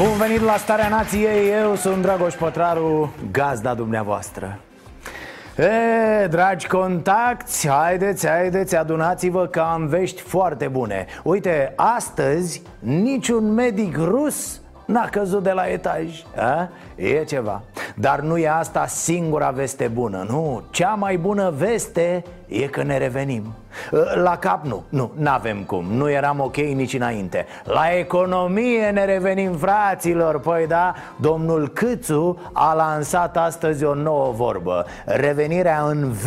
Bun venit la Starea Nației, eu sunt Dragoș Pătraru, gazda dumneavoastră. E, dragi contacti, haideți, haideți, adunați-vă că am vești foarte bune. Uite, astăzi niciun medic rus n-a căzut de la etaj a? E ceva. Dar nu e asta singura veste bună, nu? Cea mai bună veste e că ne revenim. La cap nu, nu, n-avem cum. Nu eram ok nici înainte. La economie ne revenim fraților. Păi da, domnul Câțu a lansat astăzi o nouă vorbă. Revenirea în V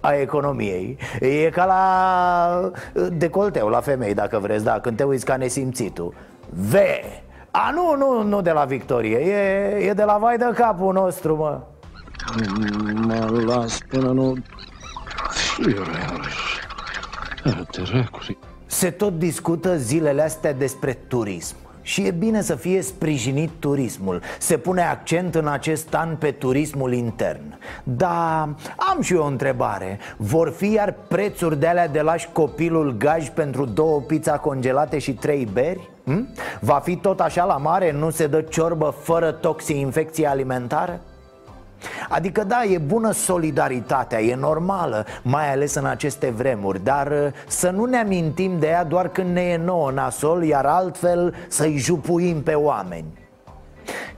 a economiei. E ca la decolteu, la femei dacă vreți, da, când te uiți ca nesimțitul. V a, nu, nu, nu de la Victorie E, e de la vai de capul nostru, mă. Mă las până nu Fiore, Dracului Se tot discută zilele astea despre turism și e bine să fie sprijinit turismul. Se pune accent în acest an pe turismul intern. Dar am și eu o întrebare. Vor fi iar prețuri de alea de lași copilul gaj pentru două pizza congelate și trei beri? Hm? Va fi tot așa la mare? Nu se dă ciorbă fără toxi-infecție alimentară? Adică da, e bună solidaritatea, e normală, mai ales în aceste vremuri Dar uh, să nu ne amintim de ea doar când ne e nouă nasol Iar altfel să-i jupuim pe oameni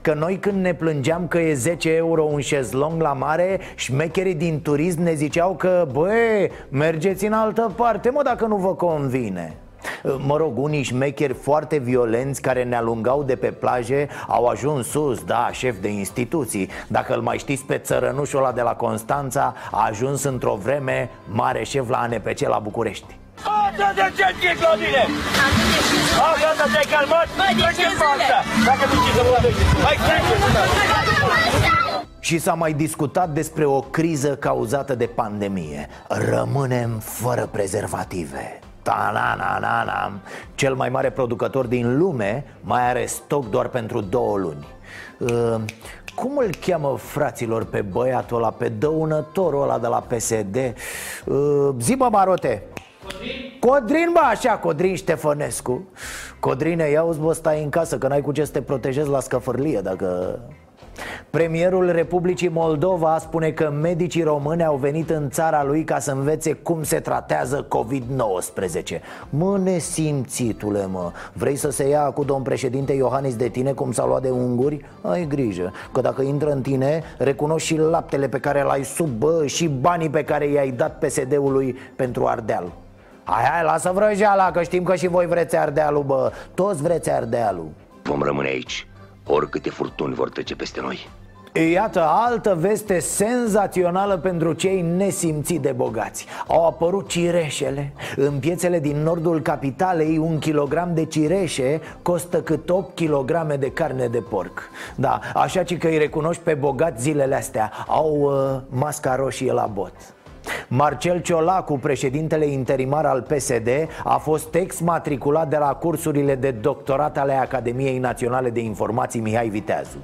Că noi când ne plângeam că e 10 euro un șezlong la mare Șmecherii din turism ne ziceau că Băi, mergeți în altă parte, mă, dacă nu vă convine Mă rog, unii șmecheri foarte violenți care ne alungau de pe plaje Au ajuns sus, da, șef de instituții. Dacă îl mai știți pe țărănușul ăla de la Constanța A ajuns într-o vreme mare șef la ANPC la București. Asta de ce ție, Claudine? A, gata, te-ai calmat? Mai de ce zile? Dacă nu știi să mă Hai, și s-a mai discutat despre o criză cauzată de pandemie. Rămânem fără prezervative Ta-na-na-na-na Cel mai mare producător din lume mai are stoc doar pentru două luni uh, cum îl cheamă fraților pe băiatul ăla, pe dăunătorul ăla de la PSD? Uh, zi bă, Marote Codrin? Codrin, bă, așa, Codrin Ștefănescu Codrine, ia-uzi, bă, stai în casă, că n-ai cu ce să te protejezi la scăfărlie Dacă Premierul Republicii Moldova spune că medicii români au venit în țara lui ca să învețe cum se tratează COVID-19. Mă, nesimțitule, mă. Vrei să se ia cu domn președinte Iohannis de tine cum s-a luat de unguri? Ai grijă, că dacă intră în tine, recunoști și laptele pe care l-ai sub bă Și banii pe care i-ai dat PSD-ului pentru Ardeal. Hai, hai, lasă vrăjeala, că știm că și voi vreți Ardealul, bă. Toți vreți Ardealul. Vom rămâne aici oricâte furtuni vor trece peste noi. Iată altă veste senzațională pentru cei nesimțiți de bogați. Au apărut cireșele. În piețele din nordul capitalei un kilogram de cireșe costă cât 8 kg de carne de porc. Da, așa că îi recunoști pe bogați zilele astea. Au uh, masca roșie la bot Marcel Ciolacu, președintele interimar al PSD, a fost ex-matriculat de la cursurile de doctorat ale Academiei Naționale de Informații Mihai Viteazu.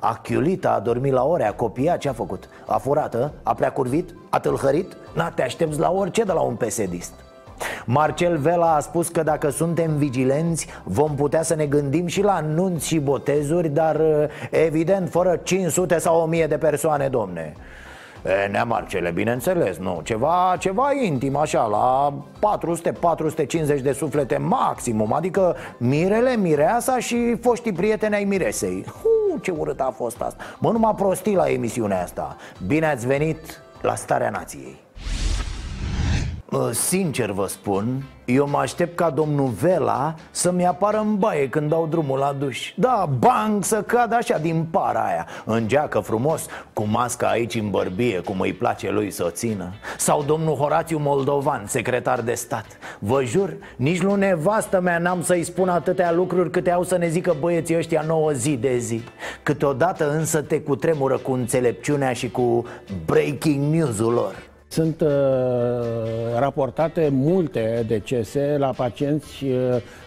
A chiulit, a dormit la ore, a copiat, ce a făcut? A furat, a, a prea curvit? A tâlhărit? Na, te aștepți la orice de la un pesedist Marcel Vela a spus că dacă suntem vigilenți vom putea să ne gândim și la nunți și botezuri Dar evident fără 500 sau 1000 de persoane, domne E, neamarcele, bineînțeles, nu. Ceva, ceva intim, așa, la 400-450 de suflete maximum. Adică mirele, mireasa și foștii prieteni ai miresei. Uu, Ce urât a fost asta. Mă, numai prostii la emisiunea asta. Bine ați venit la Starea Nației. Uh, Sincer vă spun, eu mă aștept ca domnul Vela să-mi apară în baie când dau drumul la duș. Da, bang, să cad așa din para aia. În geacă frumos, cu masca aici în bărbie, cum îi place lui să o țină. Sau domnul Horațiu Moldovan, secretar de stat. Vă jur, nici lui nevastă mea n-am să-i spun atâtea lucruri câte au să ne zică băieții ăștia nouă zi de zi. Câteodată însă te cutremură cu înțelepciunea și cu breaking news-ul lor Sunt uh, raportate multe decese la pacienți uh,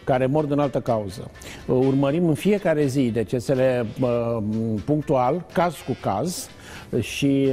care mor din altă cauză. Uh, urmărim în fiecare zi decesele uh, punctual, caz cu caz, și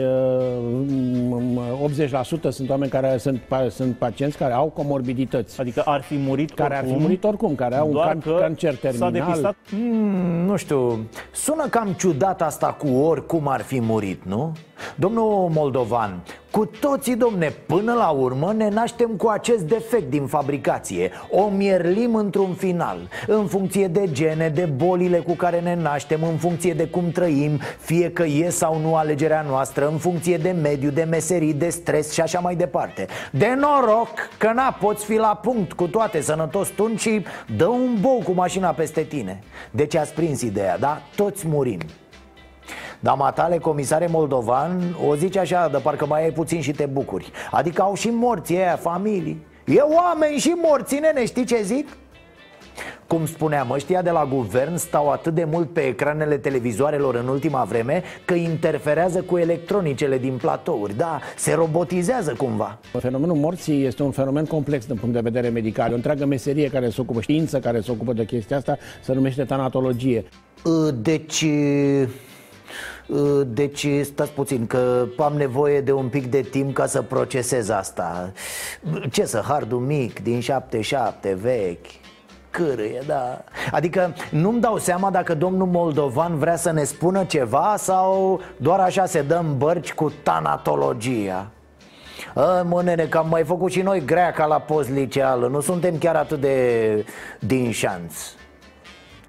uh, 80% sunt oameni care sunt, pa- sunt pacienți care au comorbidități, Adică ar fi murit care ar fi oricum, murit oricum, care au un doar can- că cancer S-a terminal. depistat Mm, nu știu, sună cam ciudat asta cu oricum ar fi murit, nu? Domnul Moldovan, cu toții, domne, până la urmă ne naștem cu acest defect din fabricație O mierlim într-un final În funcție de gene, de bolile cu care ne naștem În funcție de cum trăim Fie că e sau nu alegerea noastră În funcție de mediu, de meserii, de stres și așa mai departe. De noroc că na, poți fi la punct cu toate sănătos tu și dă un bou cu mașina peste tine. Deci ați prins ideea, da? Toți murim dar matale, comisare Moldovan, o zici așa, de parcă mai ai puțin și te bucuri Adică au și morții aia, familii E oameni și morți, nene, știi ce zic? Cum spuneam, ăștia de la guvern stau atât de mult pe ecranele televizoarelor în ultima vreme Că interferează cu electronicele din platouri Da, se robotizează cumva Fenomenul morții este un fenomen complex din punct de vedere medical. E o întreagă meserie care se ocupă, știință care se ocupă de chestia asta, se numește tanatologie. Uh, Deci... uh, Deci, stați puțin, că am nevoie de un pic de timp ca să procesez asta. Ce să, hardul mic, din 77, vechi? Cârâie, da. Adică nu-mi dau seama dacă domnul Moldovan vrea să ne spună ceva Sau doar așa se dăm bărci cu tanatologia. A, mă, nene, că am mai făcut și noi greaca la post liceală. Nu suntem chiar atât de din șanț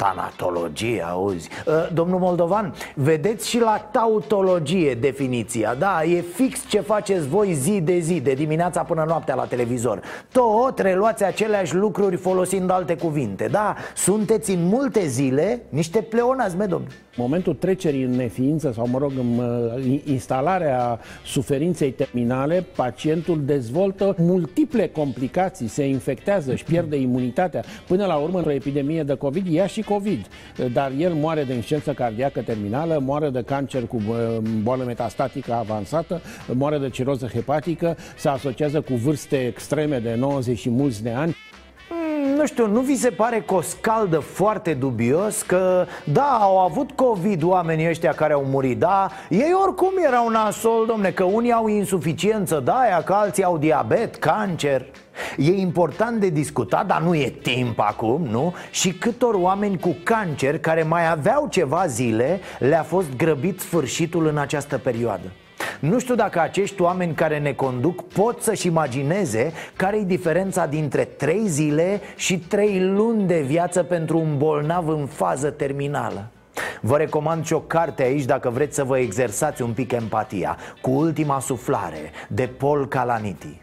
Tanatologie, auzi. Uh, Domnul Moldovan, vedeți și la tautologie definiția Da, e fix ce faceți voi zi de zi, de dimineața până noaptea la televizor. Tot reluați aceleași lucruri folosind alte cuvinte Da, sunteți în multe zile niște pleonazi, me, domnule Momentul trecerii în neființă sau, mă rog, în uh, instalarea suferinței terminale, pacientul dezvoltă multiple complicații, se infectează, își pierde imunitatea. Până la urmă, într-o epidemie de COVID, ia și COVID, dar el moare de insuficiență cardiacă terminală, moare de cancer cu uh, boală metastatică avansată, moare de ciroză hepatică, se asociază cu vârste extreme de 90 și mulți de ani. Mm, Nu știu, nu vi se pare că o scaldă foarte dubios că Da, au avut COVID oamenii ăștia care au murit Da, ei oricum erau nasol, domne Că unii au insuficiență de aia Că alții au diabet, cancer. E important de discutat, dar nu e timp acum, nu? Și câtor oameni cu cancer care mai aveau ceva zile Le-a fost grăbit sfârșitul în această perioadă nu știu dacă acești oameni care ne conduc pot să-și imagineze care e diferența dintre 3 zile și 3 luni de viață pentru un bolnav în fază terminală. Vă recomand și o carte aici dacă vreți să vă exersați un pic empatia Cu ultima suflare de Paul Calaniti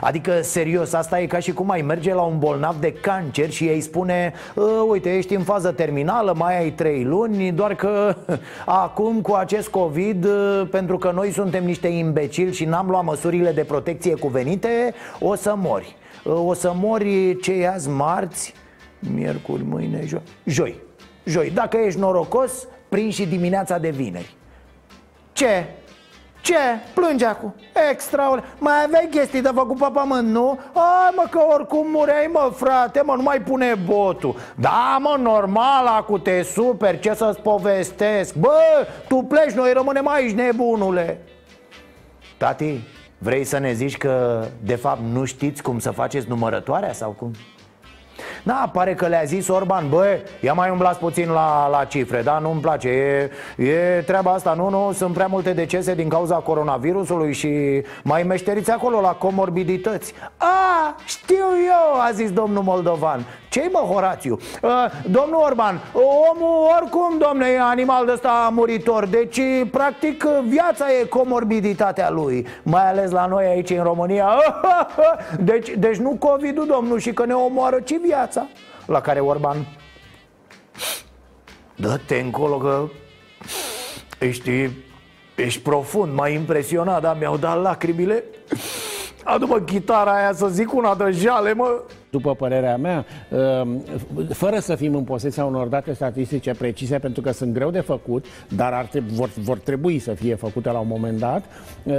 Adică, serios, asta e ca și cum ai merge la un bolnav de cancer și ei spune "Ă, Uite, ești în fază terminală, mai ai trei luni Doar că acum cu acest COVID, ă, pentru că noi suntem niște imbecili și n-am luat măsurile de protecție cuvenite O să mori. Ă, O să mori ce e azi, marți, miercuri, mâine, joi Joi, joi. Dacă ești norocos, prin și dimineața de vineri. Ce? Ce? Plânge acum Extra Mai aveai chestii de făcut pe pământ, nu? Ai mă că oricum mureai mă frate Mă nu mai pune botul Da mă normal acu te super Ce să-ți povestesc Bă, tu pleci, noi rămânem aici nebunule Tati, vrei să ne zici că de fapt nu știți cum să faceți numărătoarea sau cum? Da, pare că le-a zis Orban Bă, ia mai umblați puțin la, la cifre Da, nu-mi place. E, e treaba asta, nu, nu Sunt prea multe decese din cauza coronavirusului Și mai meșteriți acolo la comorbidități. A, știu eu, a zis domnul Moldovan. Ce mă, Horațiu? Uh, domnul Orban, omul oricum, domne, e animal de ăsta muritor Deci, practic, viața e comorbiditatea lui Mai ales la noi aici în România. Deci, deci nu COVID-ul, domnul, și că ne omoară, ci viața La care Orban Dă-te încolo că ești, ești profund, m-ai impresionat, dar mi-au dat lacrimile. Adu-mă chitara aia să zic una de jale, mă după părerea mea, um, fără să fim în posesia unor date statistice precise, pentru că sunt greu de făcut, dar ar trebui, vor, vor trebui să fie făcute la un moment dat, uh,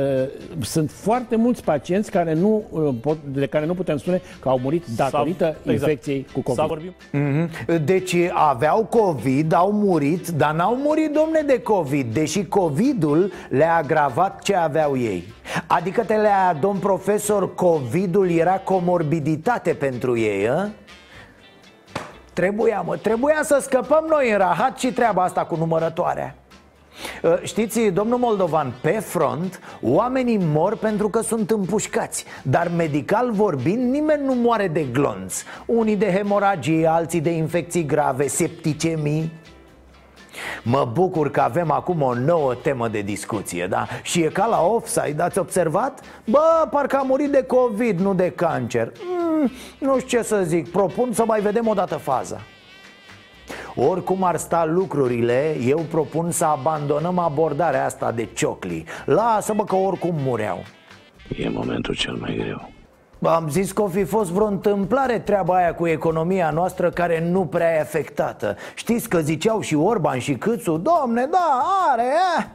sunt foarte mulți pacienți care nu, uh, de care nu putem spune că au murit datorită exact. infecției cu COVID. Mm-hmm. Deci aveau COVID, au murit, dar n-au murit, domne, de COVID, deși COVID-ul le-a agravat ce aveau ei. Adică te lea, domn profesor, COVID-ul era comorbiditate pentru ei, a? Trebuia, mă, trebuia să scăpăm noi în rahat și treaba asta cu numărătoarea. Ă, Știți, domnul Moldovan, pe front Oamenii mor pentru că sunt împușcați Dar medical vorbind, nimeni nu moare de glonț. Unii de hemoragie, alții de infecții grave, septicemii Mă bucur că avem acum o nouă temă de discuție, da? Și e ca la offside, ați observat? Bă, parcă a murit de COVID, nu de cancer. Mm, Nu știu ce să zic, propun să mai vedem o dată faza. Oricum ar sta lucrurile, eu propun să abandonăm abordarea asta de ciocli. Lasă-mă că oricum mureau. E momentul cel mai greu am zis că o fi fost vreo întâmplare treaba aia cu economia noastră care nu prea e afectată. Știți că ziceau și Orban și Câțu Domne, da, are, eh,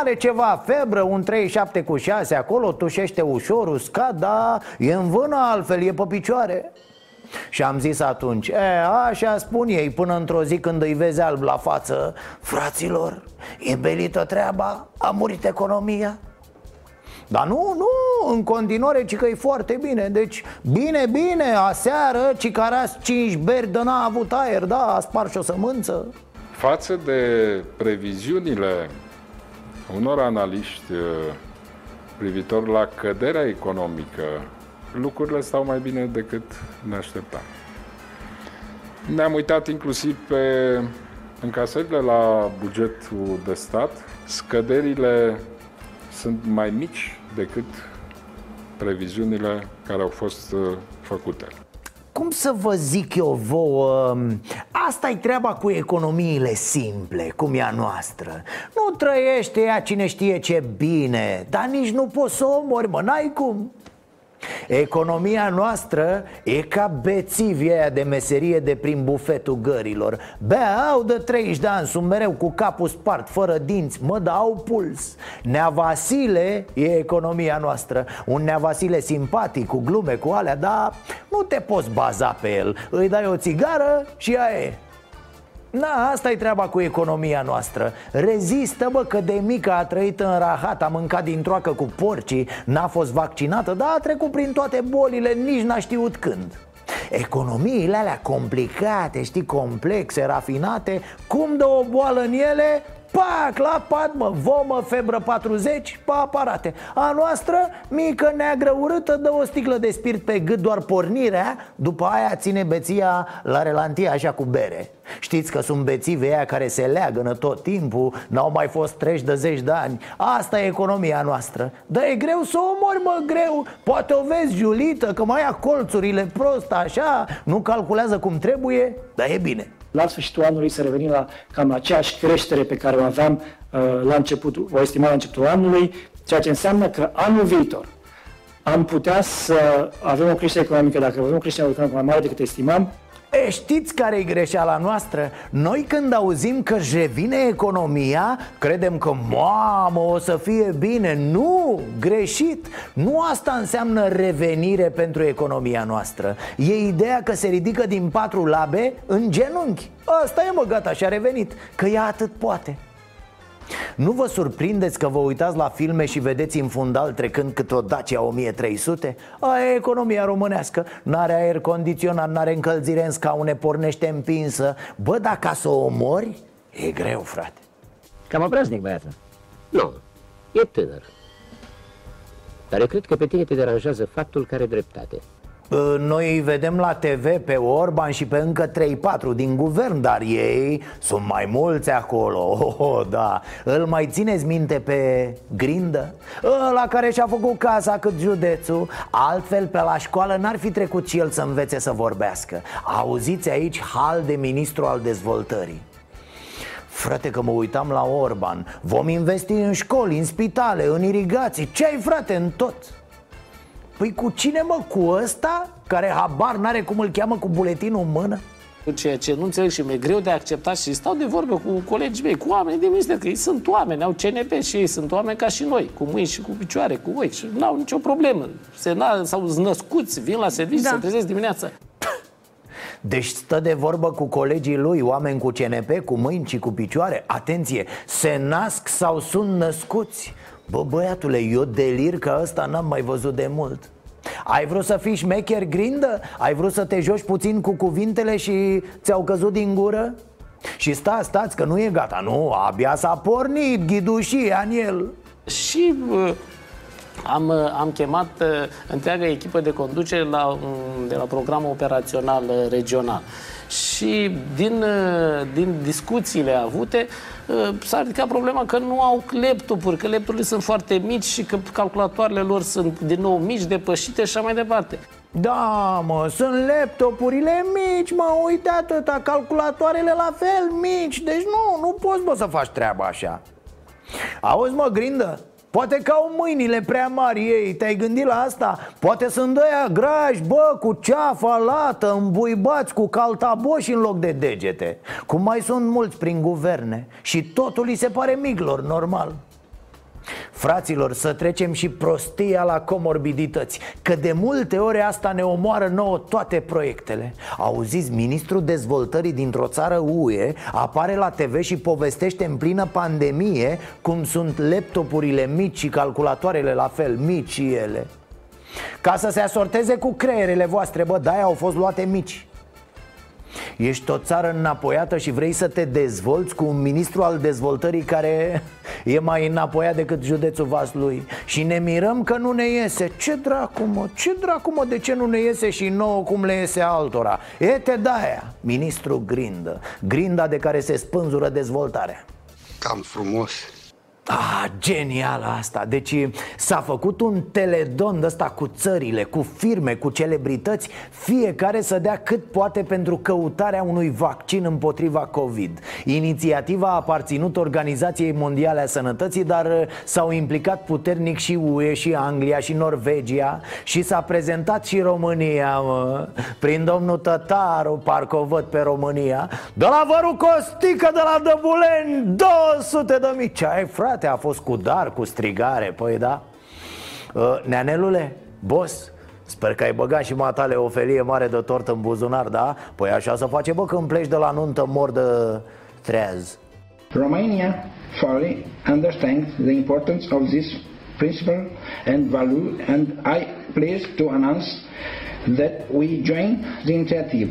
are ceva febră, un 37 cu 6 acolo, tușește ușor, uscat, da, e în vână altfel, e pe picioare. Și am zis atunci, e, așa spun ei până într-o zi când îi vezi alb la față Fraților, e belită treaba, a murit economia dar nu, nu, în continuare, ci că e foarte bine Deci, bine, bine, aseară Cicaras 5 beri de n-a avut aer, da, a spart și o sămânță Față de previziunile unor analiști uh, privitor la căderea economică, lucrurile stau mai bine decât ne așteptam. Ne-am uitat inclusiv pe încasările la bugetul de stat, scăderile sunt mai mici decât previziunile care au fost uh, făcute. Cum să vă zic eu vouă, asta e treaba cu economiile simple, cum e a noastră Nu trăiește ea cine știe ce bine, dar nici nu poți să o omori, mă, n-ai cum Economia noastră e ca bețivii aia de meserie de prin bufetul gărilor. Beau de 30 de ani, sunt mereu cu capul spart, fără dinți, mă dau puls. Nea Vasile e economia noastră. Un Nea Vasile simpatic, cu glume, cu alea, dar nu te poți baza pe el. Îi dai o țigară și aia e Na, asta e treaba cu economia noastră. Rezistă, bă, că de mică a trăit în rahat A mâncat din troacă cu porcii N-a fost vaccinată, dar a trecut prin toate bolile Nici n-a știut când. Economiile alea complicate, știi, complexe, rafinate Cum dă o boală în ele, Pac, la pat, mă, vomă, febră 40, pa aparate. A noastră, mică, neagră, urâtă, dă o sticlă de spirit pe gât doar pornirea După aia ține beția la relantie așa cu bere. Știți că sunt bețive aia care se leagănă tot timpul N-au mai fost treși de zeci de ani. Asta e economia noastră. Dar e greu să o omori, mă, greu. Poate o vezi, Julită, că mai ia colțurile prost așa Nu calculează cum trebuie, dar e bine la sfârșitul anului să revenim la cam aceeași creștere pe care o aveam uh, la început, o estimam la începutul anului, ceea ce înseamnă că anul viitor am putea să avem o creștere economică, dacă avem o creștere economică mai mare decât estimam, E, știți care e greșeala noastră? Noi când auzim că revine economia, credem că, mamă, o să fie bine. Nu, greșit. Nu asta înseamnă revenire pentru economia noastră. E ideea că se ridică din patru labe în genunchi. Asta e, mă, gata, și-a revenit. Că ea atât poate nu vă surprindeți că vă uitați la filme și vedeți în fundal trecând cât o Dacia 1300? Aia e economia românească N-are aer condiționat, n-are încălzire în scaune, pornește împinsă Bă, dacă să o omori, e greu, frate Cam obraznic, băiatul Nu, e tânăr. Dar eu cred că pe tine te deranjează faptul care are dreptate. Noi îi vedem la TV pe Orban și pe încă 3-4 din guvern Dar ei sunt mai mulți acolo. Oh, oh, da. Îl mai țineți minte pe Grindă? La care și-a făcut casa cât județul. Altfel pe la școală n-ar fi trecut și el să învețe să vorbească. Auziți aici hal de ministru al dezvoltării. Frate că mă uitam la Orban. Vom investi în școli, în spitale, în irigații. Ce ai frate, în tot Păi cu cine mă? Cu ăsta? Care habar n-are cum îl cheamă cu buletinul în mână? Ceea ce nu înțeleg și mi-e greu de acceptat și stau de vorbă cu colegii mei, cu oameni de minister, că ei sunt oameni, au CNP și ei sunt oameni ca și noi, cu mâini și cu picioare, cu ochi și n-au nicio problemă. Se na- sau născuți, vin la serviciu, da. se trezesc dimineața. Deci stă de vorbă cu colegii lui, oameni cu CNP, cu mâini și cu picioare Atenție, se nasc sau sunt născuți Bă, băiatule, eu delir că ăsta n-am mai văzut de mult ai vrut să fii șmecher grindă? Ai vrut să te joci puțin cu cuvintele și ți-au căzut din gură? Și sta, stați că nu e gata, nu, abia s-a pornit ghidușia în el Și uh, am, am chemat uh, întreaga echipă de conducere la, um, de la programul operațional uh, regional. Și din, uh, din discuțiile avute uh, s-a ridicat problema că nu au laptopuri, că laptopurile sunt foarte mici și că calculatoarele lor sunt din nou mici, depășite și așa mai departe. Da, mă, sunt laptopurile mici, mă, uite atâta, calculatoarele la fel mici Deci nu, nu poți, bă, să faci treaba așa Auzi, mă, grindă, Poate că au mâinile prea mari ei, te-ai gândit la asta? Poate sunt ăia grași, bă, cu ceafa lată, îmbuibați cu caltaboși în loc de degete Cum mai sunt mulți prin guverne Și totul li se pare miglor, normal Fraților, să trecem și prostia la comorbidități Că de multe ori asta ne omoară nouă toate proiectele. Auziți, ministrul dezvoltării dintr-o țară UE Apare la TV și povestește în plină pandemie Cum sunt laptopurile mici și calculatoarele la fel mici și ele. Ca să se asorteze cu creierele voastre, bă, de au fost luate mici Ești o țară înapoiată și vrei să te dezvolți cu un ministru al dezvoltării care e mai înapoiat decât județul Vaslui. Și ne mirăm că nu ne iese. Ce dracu mă, ce dracu mă, de ce nu ne iese și nouă cum le iese altora? Ete daia, ministru Grindă. Grinda de care se spânzură dezvoltarea. Cam frumos Ah, genial asta. Deci s-a făcut un teledon ăsta cu țările, cu firme, cu celebrități Fiecare să dea cât poate pentru căutarea unui vaccin împotriva COVID. Inițiativa a aparținut Organizației Mondiale a Sănătății Dar s-au implicat puternic și UE, și Anglia, și Norvegia Și s-a prezentat și România, mă. Prin domnul Tătaru, parcă o văd pe România. De la Văru Costică, de la Dăbuleni 200 de mii. Ce ai, frate? Frate, a fost cu dar, cu strigare, păi da uh, Neanelule, boss, Sper că ai băgat și matale o felie mare de tort în buzunar, da? Păi așa să face, bă, când pleci de la nuntă mor de treaz Romania fully understands the importance of this principle and value and I please to announce that we join the initiative.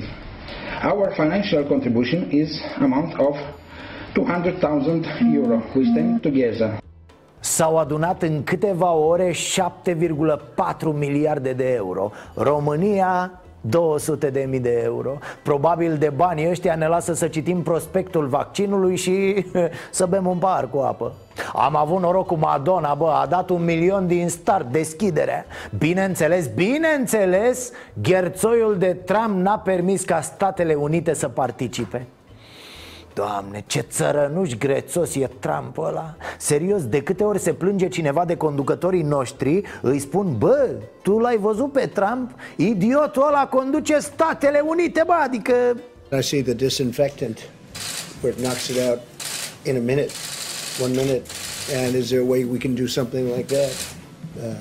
Our financial contribution is amount of 200,000 euro. We stand together. S-au adunat în câteva ore 7,4 miliarde de euro. România 200 de mii de euro. Probabil de banii ăștia ne lasă să citim prospectul vaccinului și să bem un par cu apă. Am avut noroc cu Madonna, bă, a dat un milion din start, deschiderea Bineînțeles, bineînțeles, gherțoiul de Trump n-a permis ca Statele Unite să participe Doamne, ce țărănuș grețos e Trump ăla. Serios, de câte ori se plânge cineva de conducătorii noștri Îi spun, bă, tu l-ai văzut pe Trump? Idiotul ăla conduce Statele Unite, bă, adică... I see the disinfectant. Where it knocks it out in a minute, one minute. And is there a way we can do something like that uh,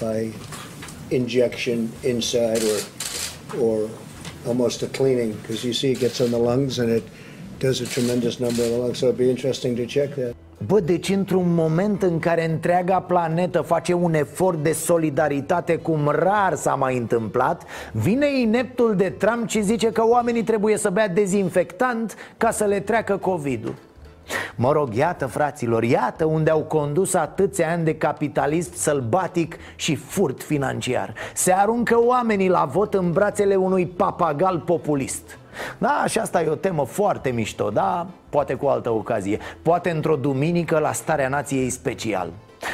by injection inside or, or almost a cleaning? Because you see it gets on the lungs and it does a tremendous number of lungs, so it'd be interesting to check that. Bă, deci într-un moment în care întreaga planetă face un efort de solidaritate cum rar s-a mai întâmplat Vine ineptul de Trump și zice că oamenii trebuie să bea dezinfectant ca să le treacă COVID-ul. Mă rog, iată fraților, iată unde au condus atâția ani de capitalism sălbatic și furt financiar. Se aruncă oamenii la vot în brațele unui papagal populist da, și asta e o temă foarte mișto, da? Poate cu altă ocazie Poate într-o duminică la starea nației special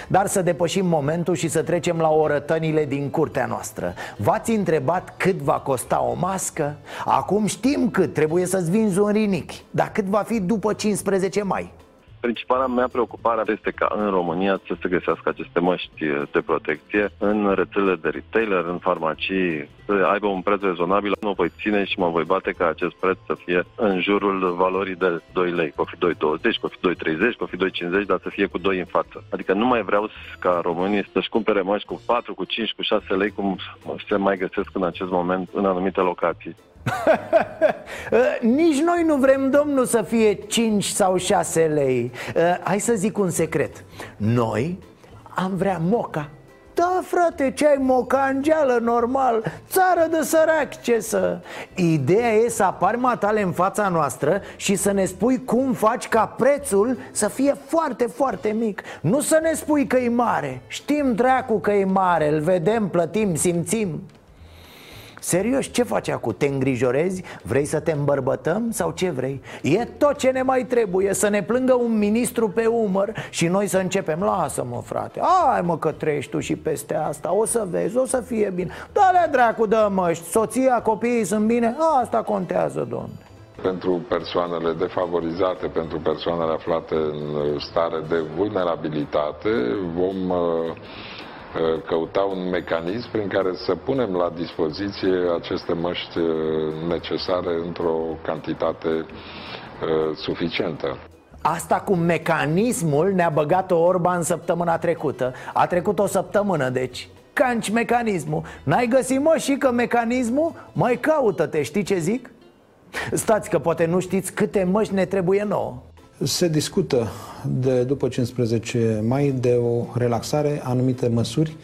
dar să depășim momentul și să trecem la orătănile din curtea noastră V-ați întrebat cât va costa o mască? Acum știm cât, trebuie să-ți vinzi un rinichi Dar cât va fi după 15 mai? Principala mea preocupare este ca în România să se găsească aceste măști de protecție în rețelele de retailer, în farmacii, să aibă un preț rezonabil. Nu voi ține și mă voi bate ca acest preț să fie în jurul valorii de 2 lei. Că fi 2,20, că fi 2,30, că fi 2,50, dar să fie cu 2 în față. Adică nu mai vreau ca românii să-și cumpere măști cu 4, cu 5, cu 6 lei, cum se mai găsesc în acest moment în anumite locații. Nici noi nu vrem, domnul, să fie 5 sau 6 lei. Hai să zic un secret. Noi am vrea moca. Da, frate, ce ai mocangeală normal? Țară de sărac, ce să? Ideea e să apari matale în fața noastră Și să ne spui cum faci ca prețul să fie foarte, foarte mic. Nu să ne spui că e mare. Știm dracu că e mare. Îl vedem, plătim, simțim Serios, ce faci acum? Te îngrijorezi? Vrei să te îmbărbătăm sau ce vrei? E tot ce ne mai trebuie, să ne plângă un ministru pe umăr și noi să începem. Lasă-mă, frate, ai mă că treci tu și peste asta. O să vezi, o să fie bine. Da-le dracu, dă măști, soția, copiii sunt bine? Asta contează, domnule pentru persoanele defavorizate, pentru persoanele aflate în stare de vulnerabilitate, vom uh, Uh, căuta un mecanism prin care să punem la dispoziție aceste măști uh, necesare într-o cantitate uh, suficientă. Asta cu mecanismul ne-a băgat-o Orban săptămâna trecută A trecut o săptămână, deci Canci mecanismul N-ai găsit, mă, și că mecanismul? Mai caută-te, știi ce zic? Stați că poate nu știți câte măști ne trebuie nouă se discută de după 15 mai de o relaxare, anumite măsuri,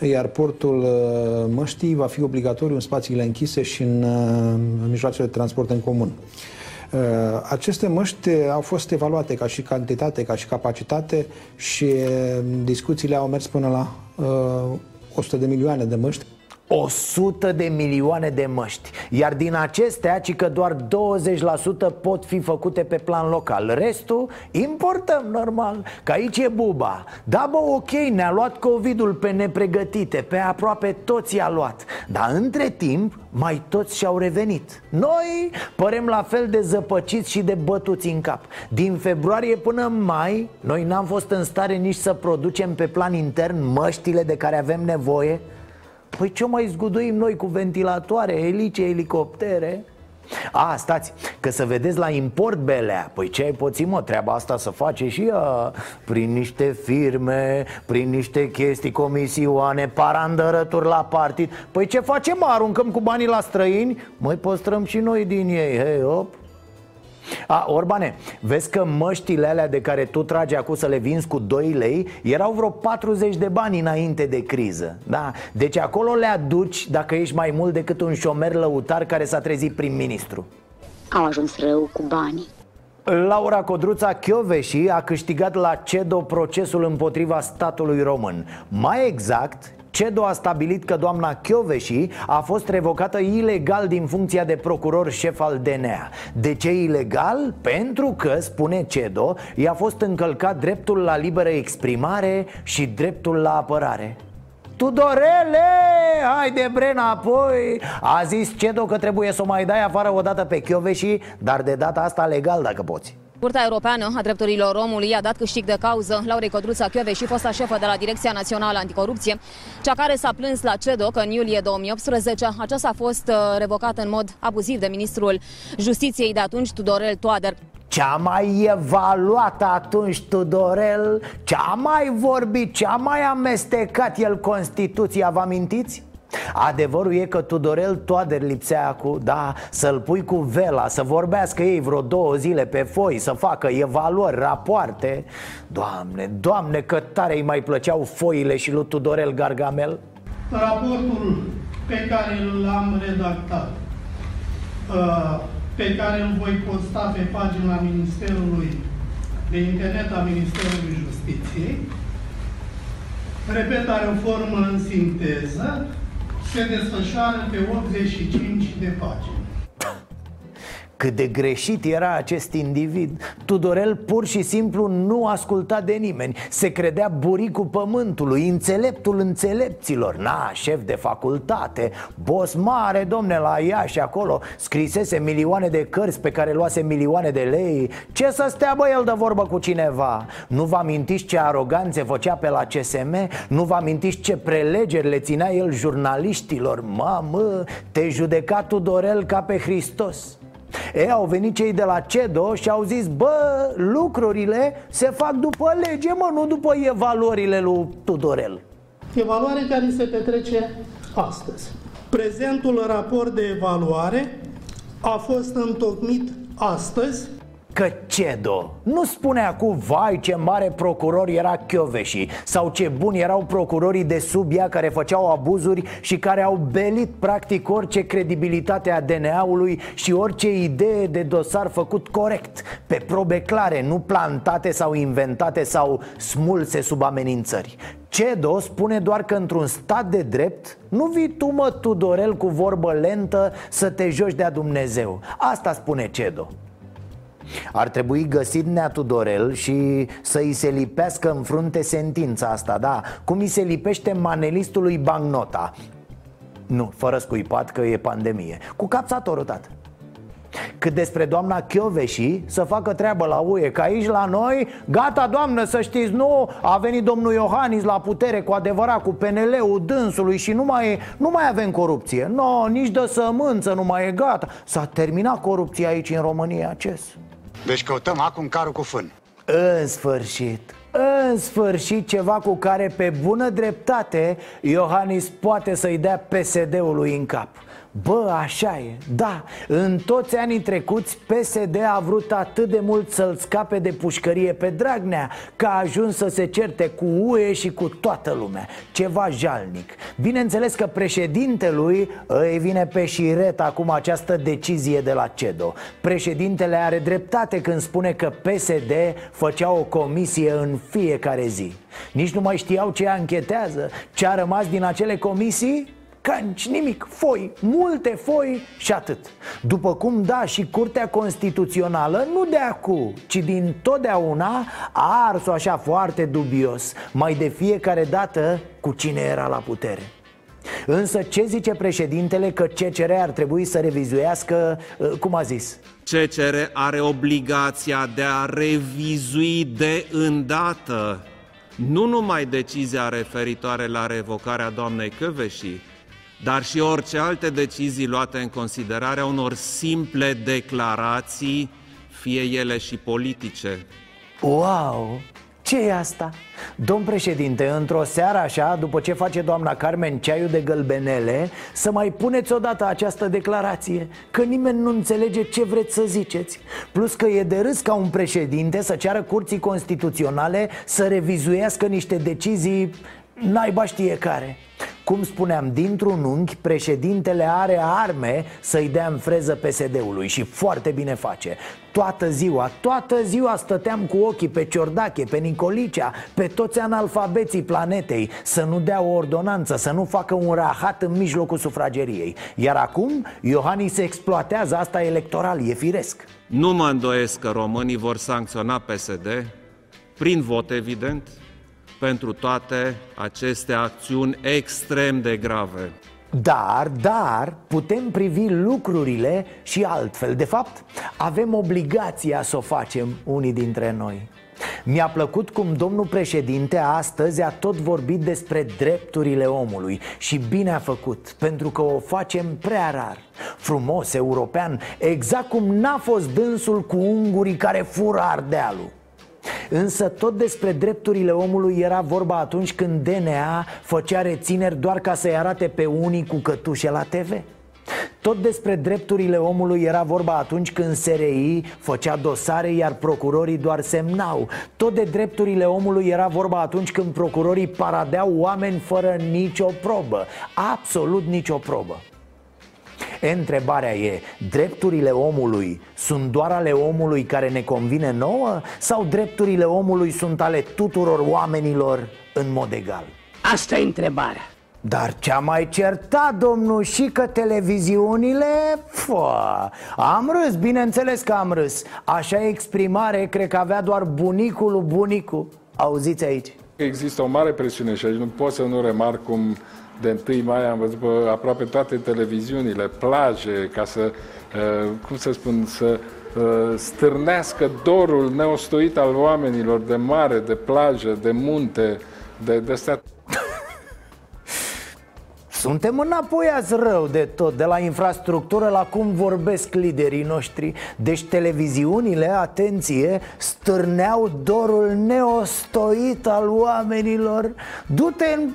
iar portul uh, măștii va fi obligatoriu în spațiile închise și în, uh, în mijloacele de transport în comun. Uh, aceste măști au fost evaluate ca și cantitate, ca și capacitate și discuțiile au mers până la 100 de milioane de măști. 100 de milioane de măști. Iar din acestea, ci că doar 20% pot fi făcute pe plan local. Restul importăm normal, că aici e buba. Da bă, ok, ne-a luat COVID-ul pe nepregătite Pe aproape toți i-a luat. Dar între timp, mai toți și-au revenit. Noi părem la fel de zăpăciți și de bătuți în cap. Din februarie până mai, noi n-am fost în stare nici să producem pe plan intern măștile de care avem nevoie Păi ce mai zguduim noi cu ventilatoare, elice, elicoptere? A, stați, că să vedeți la import belea. Păi ce ai poți, mă, treaba asta să face și ea Prin niște firme, prin niște chestii, comisioane, parandărături la partid. Păi ce facem, mă, aruncăm cu banii la străini? Mai păstrăm și noi din ei, hei, op a, Orbane, vezi că măștile alea de care tu tragi acum să le vinzi cu 2 lei Erau vreo 40 de bani înainte de criză da? Deci acolo le aduci dacă ești mai mult decât un șomer lăutar care s-a trezit prim-ministru. Au ajuns rău cu banii. Laura Codruța Chioveși a câștigat la CEDO procesul împotriva statului român. Mai exact, CEDO a stabilit că doamna Chioveși a fost revocată ilegal din funcția de procuror șef al DNA De ce ilegal? Pentru că, spune CEDO, i-a fost încălcat dreptul la liberă exprimare și dreptul la apărare. Tudorele, hai de bre apoi! A zis Cedo că trebuie să o mai dai afară o dată pe Chioveși Dar de data asta legal dacă poți Curtea Europeană a Drepturilor Omului a dat câștig de cauză Laurei Codruța Chiove și fosta șefă de la Direcția Națională Anticorupție, cea care s-a plâns la CEDO că în iulie 2018 aceasta a fost uh, revocată în mod abuziv de ministrul Justiției de atunci, Tudorel Toader. Cea mai evaluată atunci Tudorel, cea mai vorbit, cea mai amestecat el Constituția, vă amintiți? Adevărul e că Tudorel Toader lipsea cu, da, să-l pui cu vela, să vorbească ei vreo două zile pe foi, să facă evaluări, rapoarte Doamne, doamne, că tare îi mai plăceau foile și lui Tudorel Gargamel Raportul pe care l-am redactat, uh, pe care îl voi posta pe pagina Ministerului de internet a Ministerului Justiției. Repet, are o formă în sinteză, se desfășoară pe 85 de pagini. Cât de greșit era acest individ Tudorel pur și simplu nu asculta de nimeni Se credea buricul pământului, înțeleptul înțelepților Na, șef de facultate, boss mare, domne, la Iași acolo Scrisese milioane de cărți pe care luase milioane de lei Ce să stea bă el de vorbă cu cineva? Nu vă amintiți ce aroganțe făcea pe la CSM? Nu vă amintiți ce prelegeri le ținea el jurnaliștilor? Mamă, te judeca Tudorel ca pe Hristos E, au venit cei de la CEDO și au zis Bă, lucrurile se fac după lege, mă, nu după evaluările lui Tudorel Evaluare care se petrece astăzi. Prezentul raport de evaluare a fost întocmit astăzi că CEDO Nu spune acum, vai ce mare procuror era Chioveși. Sau ce buni erau procurorii de sub ea care făceau abuzuri Și care au belit practic orice credibilitate a DNA-ului Și orice idee de dosar făcut corect. Pe probe clare, nu plantate sau inventate sau smulse sub amenințări. CEDO spune doar că într-un stat de drept Nu vii tu, mă, Tudorel, cu vorbă lentă să te joci de-a Dumnezeu. Asta spune CEDO ar trebui găsit Nea Tudorel și să îi se lipească în frunte sentința asta, da? Cum îi se lipește manelistului bancnota Nu, fără scuipat că e pandemie. Cu capsatorul, tată cât despre doamna Chioveși să facă treabă la UE Că aici la noi, gata doamnă să știți, nu A venit domnul Iohannis la putere cu adevărat Cu PNL-ul dânsului și nu mai, nu mai avem corupție. Nu, no, nici de sămânță nu mai e gata. S-a terminat corupția aici în România, ce deci căutăm acum carul cu fân. În sfârșit în sfârșit ceva cu care pe bună dreptate Iohannis poate să-i dea PSD-ului în cap Bă, așa e, da, în toți anii trecuți PSD a vrut atât de mult să-l scape de pușcărie pe Dragnea Că a ajuns să se certe cu UE și cu toată lumea. Ceva jalnic. Bineînțeles că președintelui îi vine pe șiret acum această decizie de la CEDO Președintele are dreptate când spune că PSD făcea o comisie în fiecare zi. Nici nu mai știau ce anchetează Ce a rămas din acele comisii? Canci, nimic, foi, multe foi și atât După cum da și Curtea Constituțională, nu de acu, ci din totdeauna a ars-o așa foarte dubios Mai de fiecare dată cu cine era la putere Însă ce zice președintele că CCR ar trebui să revizuiască, uh, cum a zis? CCR are obligația de a revizui de îndată nu numai decizia referitoare la revocarea doamnei Căveșii, dar și orice alte decizii luate în considerare a unor simple declarații, fie ele și politice. Wow! ce e asta? Domn președinte, într-o seară așa, după ce face doamna Carmen ceaiul de gălbenele Să mai puneți odată această declarație Că nimeni nu înțelege ce vreți să ziceți Plus că e de râs ca un președinte să ceară curții constituționale Să revizuiască niște decizii naiba știe care. Cum spuneam, dintr-un unghi, președintele are arme să-i dea în freză PSD-ului și foarte bine face. Toată ziua, toată ziua stăteam cu ochii pe Ciordache, pe Nicolicea, pe toți analfabeții planetei Să nu dea o ordonanță, să nu facă un rahat în mijlocul sufrageriei. Iar acum, Iohannis exploatează asta electoral, e firesc. Nu mă îndoiesc că românii vor sancționa PSD, prin vot evident, pentru toate aceste acțiuni extrem de grave. Dar, dar, putem privi lucrurile și altfel. De fapt, avem obligația să o facem unii dintre noi. Mi-a plăcut cum domnul președinte astăzi a tot vorbit despre drepturile omului Și bine a făcut, pentru că o facem prea rar. Frumos, european, exact cum n-a fost dânsul cu ungurii care fură ardealul Însă tot despre drepturile omului era vorba atunci când DNA făcea rețineri doar ca să-i arate pe unii cu cătușe la TV tot despre drepturile omului era vorba atunci când SRI făcea dosare, iar procurorii doar semnau. Tot de drepturile omului era vorba atunci când procurorii paradeau oameni fără nicio probă. Absolut nicio probă Întrebarea e, drepturile omului sunt doar ale omului care ne convine nouă? Sau drepturile omului sunt ale tuturor oamenilor în mod egal? Asta e întrebarea. Dar ce-a mai certat domnul și că televiziunile? Fă, am râs, bineînțeles că am râs Așa exprimare cred că avea doar bunicul lui bunicul Auziți aici Există o mare presiune și aici nu pot să nu remarc cum de 1 mai am văzut pe aproape toate televiziunile, plaje, ca să, uh, cum să spun, să uh, stârnească dorul neostoit al oamenilor de mare, de plajă, de munte, de, de astea. Suntem înapoiați rău de tot, de la infrastructură la cum vorbesc liderii noștri Deci televiziunile, atenție, stârneau dorul neostoit al oamenilor Du-te în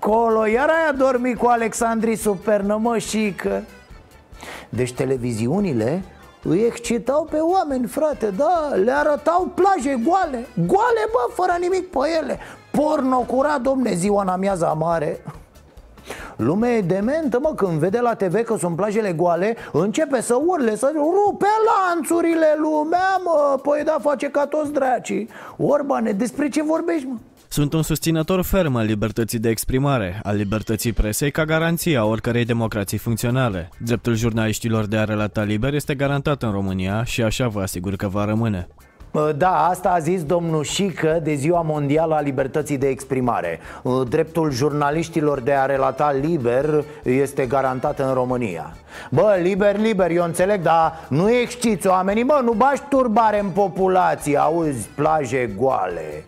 colo, iar aia dormi cu Alexandrii Supernă, mășică Deci televiziunile îi excitau pe oameni, frate, da, le arătau plaje goale. Goale, bă, fără nimic pe ele. Porno curat, domne, ziua în amiaza mare. Lumea e dementă, mă, când vede la TV că sunt plajele goale Începe să urle, să rupe lanțurile lumea, mă. Păi da, face ca toți dracii. Orbane, despre ce vorbești, mă? Sunt un susținător ferm al libertății de exprimare, al libertății presei ca garanție a oricărei democrații funcționale. Dreptul jurnaliștilor de a relata liber este garantat în România și așa vă asigur că va rămâne. Da, asta a zis domnul Șică de Ziua Mondială a Libertății de Exprimare Dreptul jurnaliștilor de a relata liber este garantat în România Bă, liber, liber, eu înțeleg, dar nu exciți oamenii, bă, nu bași turbare în populație, auzi, plaje goale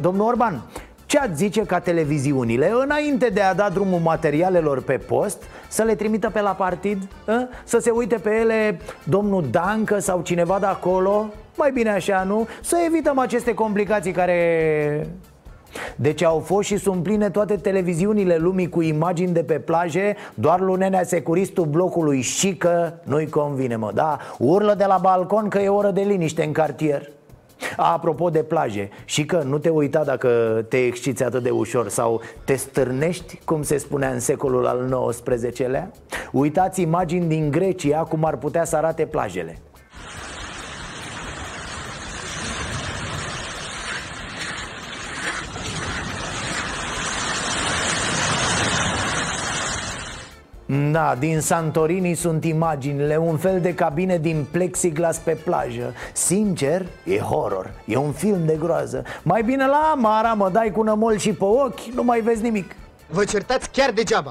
Domnul Orban, ce ați zice ca televiziunile, înainte de a da drumul materialelor pe post, să le trimită pe la partid? A? Să se uite pe ele domnul Dancă sau cineva de acolo? Mai bine așa, nu? Să evităm aceste complicații care... Deci au fost și sunt pline toate televiziunile lumii cu imagini de pe plaje Doar lunenea securistul blocului și că nu-i convine, mă, da? Urlă de la balcon că e oră de liniște în cartier Apropo de plaje, și că nu te uita dacă te exciți atât de ușor Sau te stârnești, cum se spunea în secolul al XIX-lea Uitați imagini din Grecia cum ar putea să arate plajele Da, din Santorini sunt imaginile Un fel de cabine din plexiglas pe plajă. Sincer, e horror E un film de groază. Mai bine la Amara mă dai cu nămol și pe ochi Nu mai vezi nimic. Vă certați chiar degeaba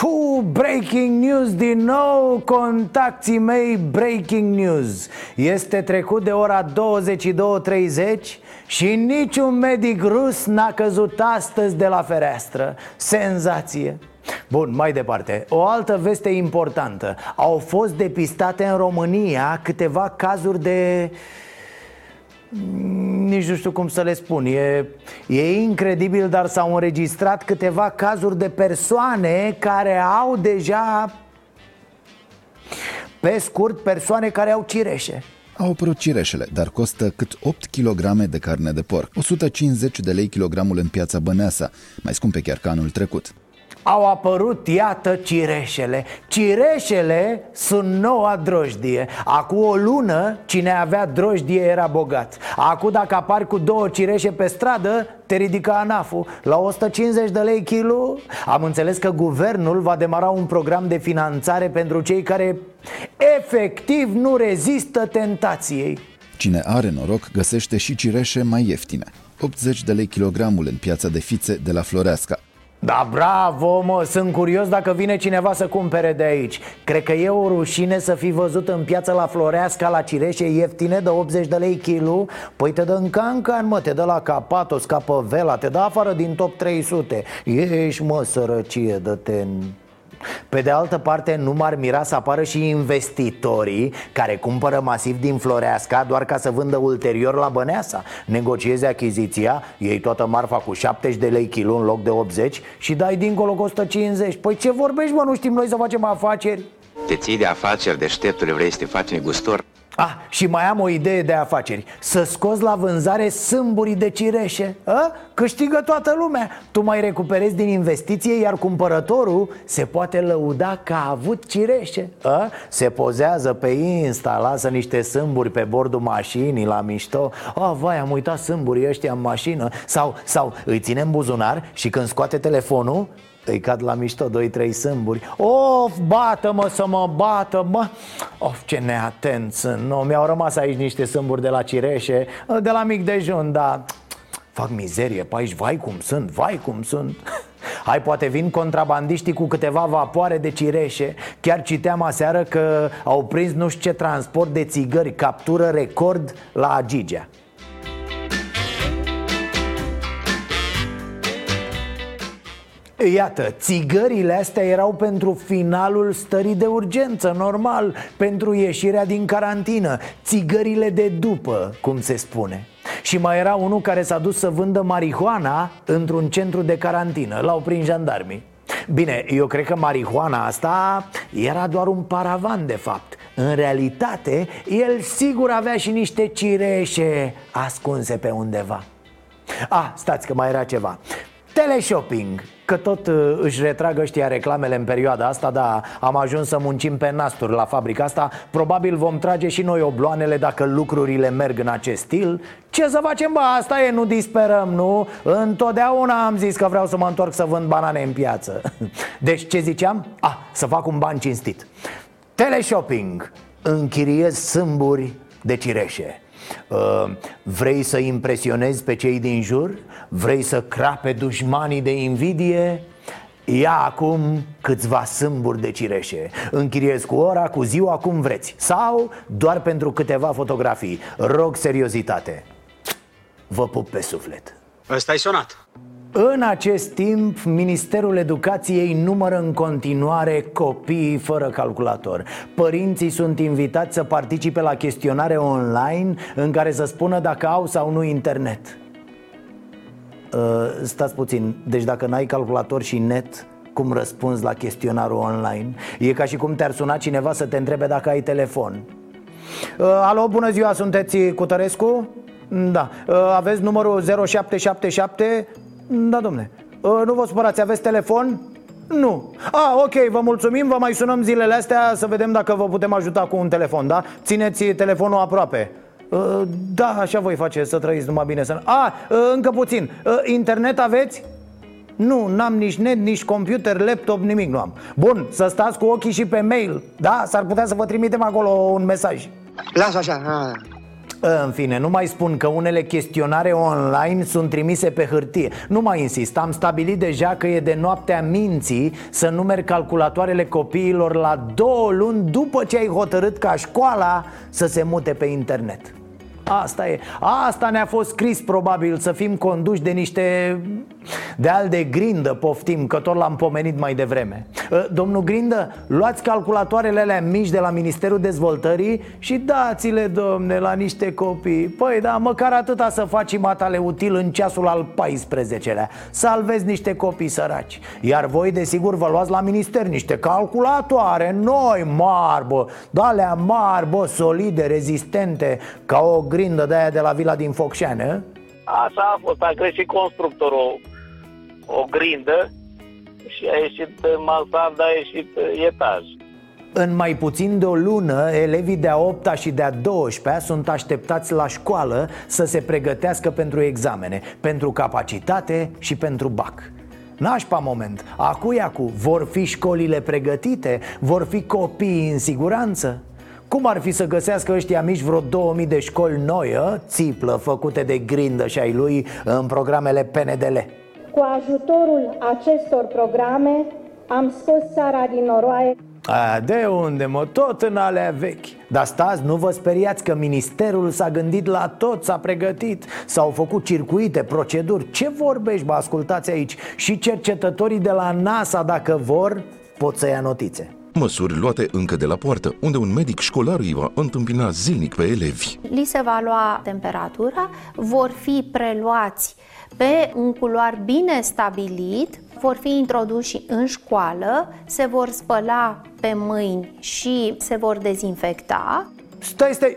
Puh, breaking news din nou, contacții mei, breaking news. Este trecut de ora 22.30 și niciun medic rus n-a căzut astăzi de la fereastră. Senzație. Bun, mai departe, o altă veste importantă. Au fost depistate în România câteva cazuri de nici nu știu cum să le spun. E, e incredibil, dar s-au înregistrat câteva cazuri de persoane care au deja Pe scurt, persoane care au cireșe. Au apărut cireșele, dar costă cât 8 kg de carne de porc, 150 de lei kilogramul în piața Băneasa, mai scumpe chiar ca anul trecut. Au apărut, iată, cireșele. Cireșele sunt noua drojdie. Acum o lună, cine avea drojdie era bogat. Acum dacă apari cu două cireșe pe stradă, te ridică anaful. La 150 de lei kilo Am înțeles că guvernul va demara un program de finanțare pentru cei care efectiv nu rezistă tentației. Cine are noroc găsește și cireșe mai ieftine. 80 de lei kilogramul în piața de fițe de la Floreasca da, bravo, mă, sunt curios dacă vine cineva să cumpere de aici. Cred că e o rușine să fi văzut în piață la Floreasca la cireșe ieftine de 80 de lei kilo Păi te dă în cancan, mă, te dă la Capatos, Capăvela, te dă afară din top 300 Ești, mă, sărăcie, dă-te în pe de altă parte, nu m-ar mira să apară și investitorii care cumpără masiv din Floreasca doar ca să vândă ulterior la Băneasa Negociezi achiziția, iei toată marfa cu 70 de lei kilo în loc de 80 și dai dincolo cu 150 Păi ce vorbești, mă, nu știm noi să facem afaceri? Te ții de afaceri deșteptule, vrei să te faci negustor? Ah, și mai am o idee de afaceri. Să scoți la vânzare sâmburii de cireșe. A? Câștigă toată lumea. Tu mai recuperezi din investiție Iar cumpărătorul se poate lăuda că a avut cireșe. A? Se pozează pe Insta Lasă niște sâmburi pe bordul mașinii La mișto. Oh, vai, am uitat sâmburii ăștia în mașină. Sau, sau îi ține în buzunar Și când scoate telefonul îi cad la mișto, doi, trei sâmburi. Of, bată-mă să mă bată, mă. Of, ce neatent sunt Nu, mi-au rămas aici niște sâmburi de la cireșe De la mic dejun, da Fac mizerie pe aici, vai cum sunt, vai cum sunt. Hai, poate vin contrabandiștii cu câteva vapoare de cireșe. Chiar citeam aseară că au prins nu știu ce transport de țigări Captură record la Agigea Iată, țigările astea erau pentru finalul stării de urgență, normal, pentru ieșirea din carantină. Țigările de după, cum se spune. Și mai era unul care s-a dus să vândă marihuana într-un centru de carantină L-au prins jandarmii. Bine, eu cred că marihuana asta era doar un paravan de fapt. În realitate, el sigur avea și niște cireșe ascunse pe undeva. Ah, stați că mai era ceva Teleshopping Că tot uh, își retrag ăștia reclamele în perioada asta Dar am ajuns să muncim pe nasturi la fabrica asta. Probabil vom trage și noi obloanele dacă lucrurile merg în acest stil. Ce să facem, bă, asta e, nu disperăm, nu? Întotdeauna am zis că vreau să mă întorc să vând banane în piață. Deci ce ziceam? Ah, să fac un ban cinstit. Teleshopping Închiriez sâmburi de cireșe. Uh, vrei să impresionezi pe cei din jur? Vrei să crape dușmanii de invidie? Ia acum câțiva sâmburi de cireșe. Închiriezi cu ora, cu ziua, cum vreți. Sau doar pentru câteva fotografii. Rog seriozitate. Vă pup pe suflet. Ăsta-i sonat în acest timp, Ministerul Educației numără în continuare copiii fără calculator. Părinții sunt invitați să participe la chestionare online În care să spună dacă au sau nu internet. Uh, Stați puțin, deci dacă n-ai calculator și net cum răspunzi la chestionarul online? E ca și cum te-ar suna cineva să te întrebe dacă ai telefon. Uh, Alo, bună ziua, sunteți cu Tărescu? Da, uh, aveți numărul 0777 da, domne uh, Nu vă supărați, aveți telefon? Nu Ah, ok, vă mulțumim, vă mai sunăm zilele astea Să vedem dacă vă putem ajuta cu un telefon, da? Țineți telefonul aproape uh, Da, așa voi face, să trăiți numai bine să... Ah, uh, încă puțin uh, Internet aveți? Nu, n-am nici net, nici computer, laptop, nimic nu am Bun, să stați cu ochii și pe mail Da, s-ar putea să vă trimitem acolo un mesaj Lasă așa, ha. În fine, nu mai spun că unele chestionare online sunt trimise pe hârtie. Nu mai insist, am stabilit deja că e de noaptea minții Să numeri calculatoarele copiilor la două luni după ce ai hotărât ca școala să se mute pe internet Asta e, asta ne-a fost scris probabil Să fim conduși de niște de al de grindă poftim, că tot l-am pomenit mai devreme. Ă, Domnul Grindă, luați calculatoarele alea mici de la Ministerul Dezvoltării Și dați-le, domne, la niște copii. Păi da, măcar atâta să faci matale util în ceasul al 14-lea Salvezi niște copii săraci. Iar voi, desigur, vă luați la minister niște calculatoare Noi mari, bă, alea mari, bă, solide, rezistente Ca o grindă de aia de la vila din Focșane, Așa a fost, a greșit constructorul o grindă și a ieșit mansarda, a ieșit etaj. În mai puțin de o lună, elevii de-a 8 și de-a 12 sunt așteptați la școală să se pregătească pentru examene, pentru capacitate și pentru BAC. Nașpa moment, acu acu, vor fi școlile pregătite? Vor fi copii în siguranță? Cum ar fi să găsească ăștia mici vreo 2000 de școli noi, ă? țiplă, făcute de grindă și ai lui în programele PNDL? Cu ajutorul acestor programe am scos țara din noroaie. A, de unde, mă? Tot în alea vechi Dar stați, nu vă speriați că ministerul s-a gândit la tot, s-a pregătit S-au făcut circuite, proceduri Ce vorbești, bă, ascultați aici Și cercetătorii de la NASA, dacă vor, pot să ia notițe Măsuri luate încă de la poartă, unde un medic școlar îi va întâmpina zilnic pe elevi. Li se va lua temperatura, vor fi preluați pe un culoar bine stabilit, vor fi introduși în școală, se vor spăla pe mâini și se vor dezinfecta. Stai, stai,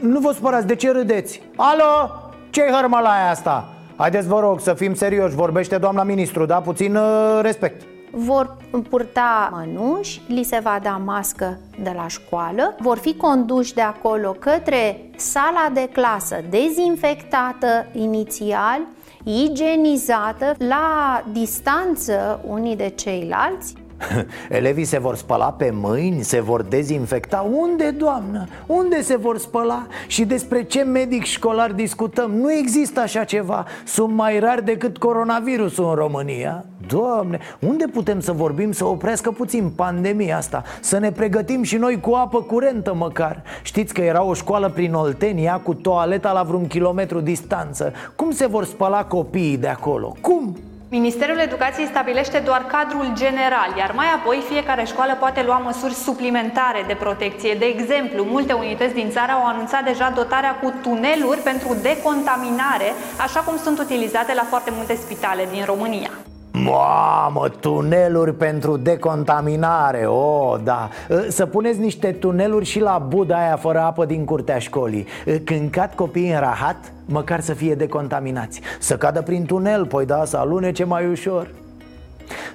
nu vă supărați, de ce râdeți? Alo? Ce-i hărmălaia asta? Haideți, vă rog, să fim serioși, vorbește doamna ministru, da? Puțin uh, respect vor purta mănuși, li se va da mască de la școală, vor fi conduși de acolo către sala de clasă dezinfectată inițial, igienizată, la distanță unii de ceilalți Elevii se vor spăla pe mâini, se vor dezinfecta Unde, doamnă? Unde se vor spăla? Și despre ce medic școlar discutăm? Nu există așa ceva Sunt mai rar decât coronavirusul în România Doamne, unde putem să vorbim să oprească puțin pandemia asta? Să ne pregătim și noi cu apă curentă măcar Știți că era o școală prin Oltenia cu toaleta la vreun kilometru distanță Cum se vor spăla copiii de acolo? Cum? Ministerul Educației stabilește doar cadrul general, iar mai apoi fiecare școală poate lua măsuri suplimentare de protecție. De exemplu, multe unități din țară au anunțat deja dotarea cu tuneluri pentru decontaminare, așa cum sunt utilizate la foarte multe spitale din România. Mamă, tuneluri pentru decontaminare, oh, da. Să puneți niște tuneluri și la buda aia fără apă din curtea școlii. Când cad copiii în rahat, măcar să fie decontaminați. Să cadă prin tunel, păi da, să alunece mai ușor.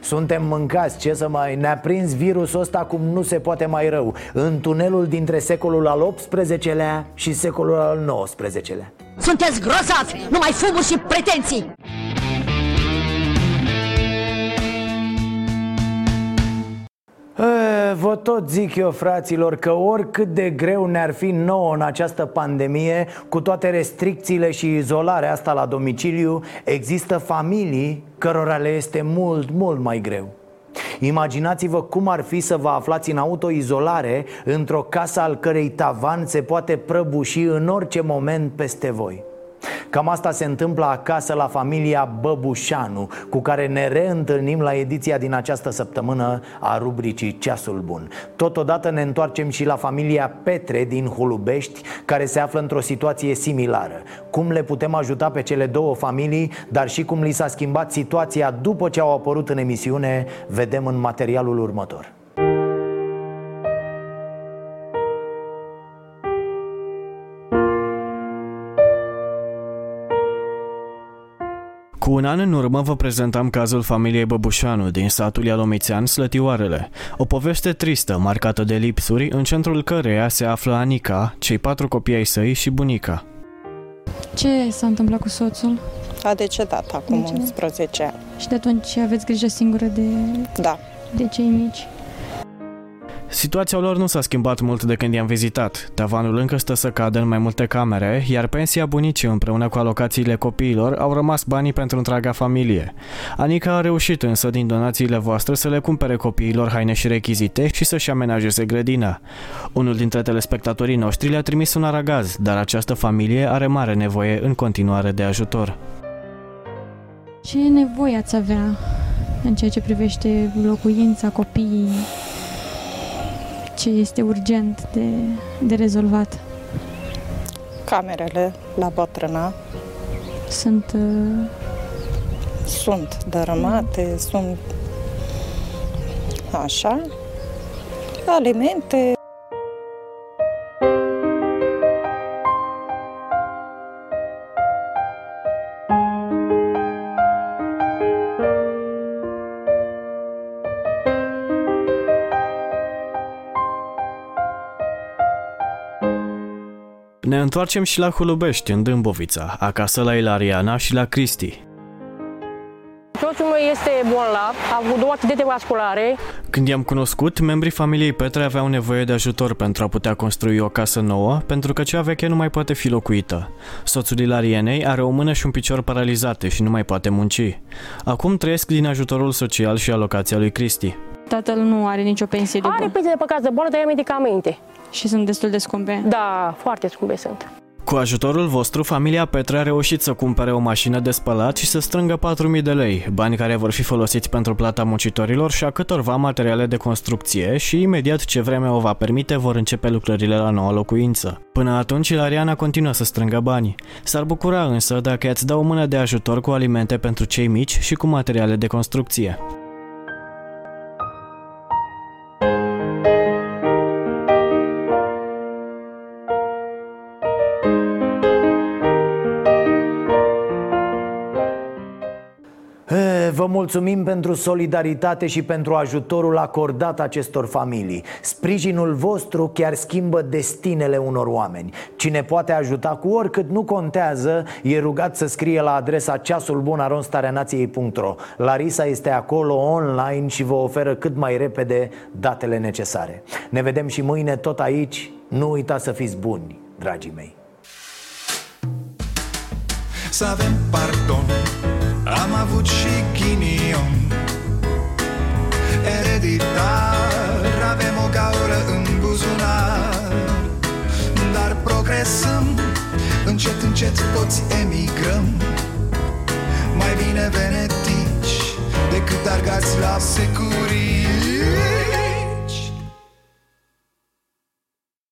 Suntem mâncați, ce să mai... Ne-a prins virusul ăsta cum nu se poate mai rău. În tunelul dintre secolul al XVIII-lea și secolul al XIX-lea Sunteți grozați! Numai fumuri și pretenții! Vă tot zic eu, fraților, că oricât de greu ne-ar fi nouă în această pandemie Cu toate restricțiile și izolarea asta la domiciliu Există familii cărora le este mult, mult mai greu. Imaginați-vă cum ar fi să vă aflați în autoizolare Într-o casă al cărei tavan se poate prăbuși în orice moment peste voi Cam asta se întâmplă acasă la familia Băbușanu Cu care ne reîntâlnim la ediția din această săptămână a rubricii Ceasul Bun. Totodată ne întoarcem și la familia Petre din Hulubești Care se află într-o situație similară. Cum le putem ajuta pe cele două familii Dar și cum li s-a schimbat situația după ce au apărut în emisiune Vedem în materialul următor Cu un an în urmă vă prezentam cazul familiei Băbușanu din satul Ialomițean, Slătioarele. O poveste tristă, marcată de lipsuri, în centrul căreia se află Anica, cei patru copii ai săi și bunica. Ce s-a întâmplat cu soțul? A decedat acum decedat. 11 ani. Și de atunci aveți grijă singură de, da. de cei mici? Situația lor nu s-a schimbat mult de când i-am vizitat. Tavanul încă stă să cadă în mai multe camere, iar pensia bunicii împreună cu alocațiile copiilor au rămas banii pentru întreaga familie. Anica a reușit însă din donațiile voastre să le cumpere copiilor haine și rechizite și să-și amenajeze grădina. Unul dintre telespectatorii noștri le-a trimis un aragaz, dar această familie are mare nevoie în continuare de ajutor. Ce nevoie ați avea în ceea ce privește locuința, copiii, ce este urgent de, de rezolvat? Camerele la bătrâna sunt uh... sunt dărâmate, mm. sunt așa, alimente, întoarcem și la Hulubești, în Dâmbovița, acasă la Ilariana și la Cristi. Soțul meu este bolnav, a avut două accidente vasculare. Când i-am cunoscut, membrii familiei Petre aveau nevoie de ajutor pentru a putea construi o casă nouă, pentru că cea veche nu mai poate fi locuită. Soțul Ilarienei are o mână și un picior paralizate și nu mai poate munci. Acum trăiesc din ajutorul social și alocația lui Cristi. Tatăl nu are nicio pensie de Are pensie de pe casă boală, dar ia medicamente. Și sunt destul de scumpe? Da, foarte scumpe sunt. Cu ajutorul vostru, familia Petre a reușit să cumpere o mașină de spălat și să strângă 4.000 de lei, bani care vor fi folosiți pentru plata muncitorilor și a câtorva materiale de construcție și imediat ce vremea o va permite vor începe lucrările la noua locuință. Până atunci, Ilariana continuă să strângă bani. S-ar bucura însă dacă i-ați da o mână de ajutor cu alimente pentru cei mici și cu materiale de construcție. Mulțumim pentru solidaritate și pentru ajutorul acordat acestor familii. Sprijinul vostru chiar schimbă destinele unor oameni. Cine poate ajuta cu oricât nu contează E rugat să scrie la adresa ceasulbunaronstareanației.ro Larisa este acolo online și vă oferă cât mai repede datele necesare. Ne vedem și mâine tot aici. Nu uitați să fiți buni, dragii mei. Să avem pardon. Am avut și Ereditar Avem o gaură în buzunar. Dar progresăm Încet, încet toți emigrăm. Mai bine venetici Decât argați la secur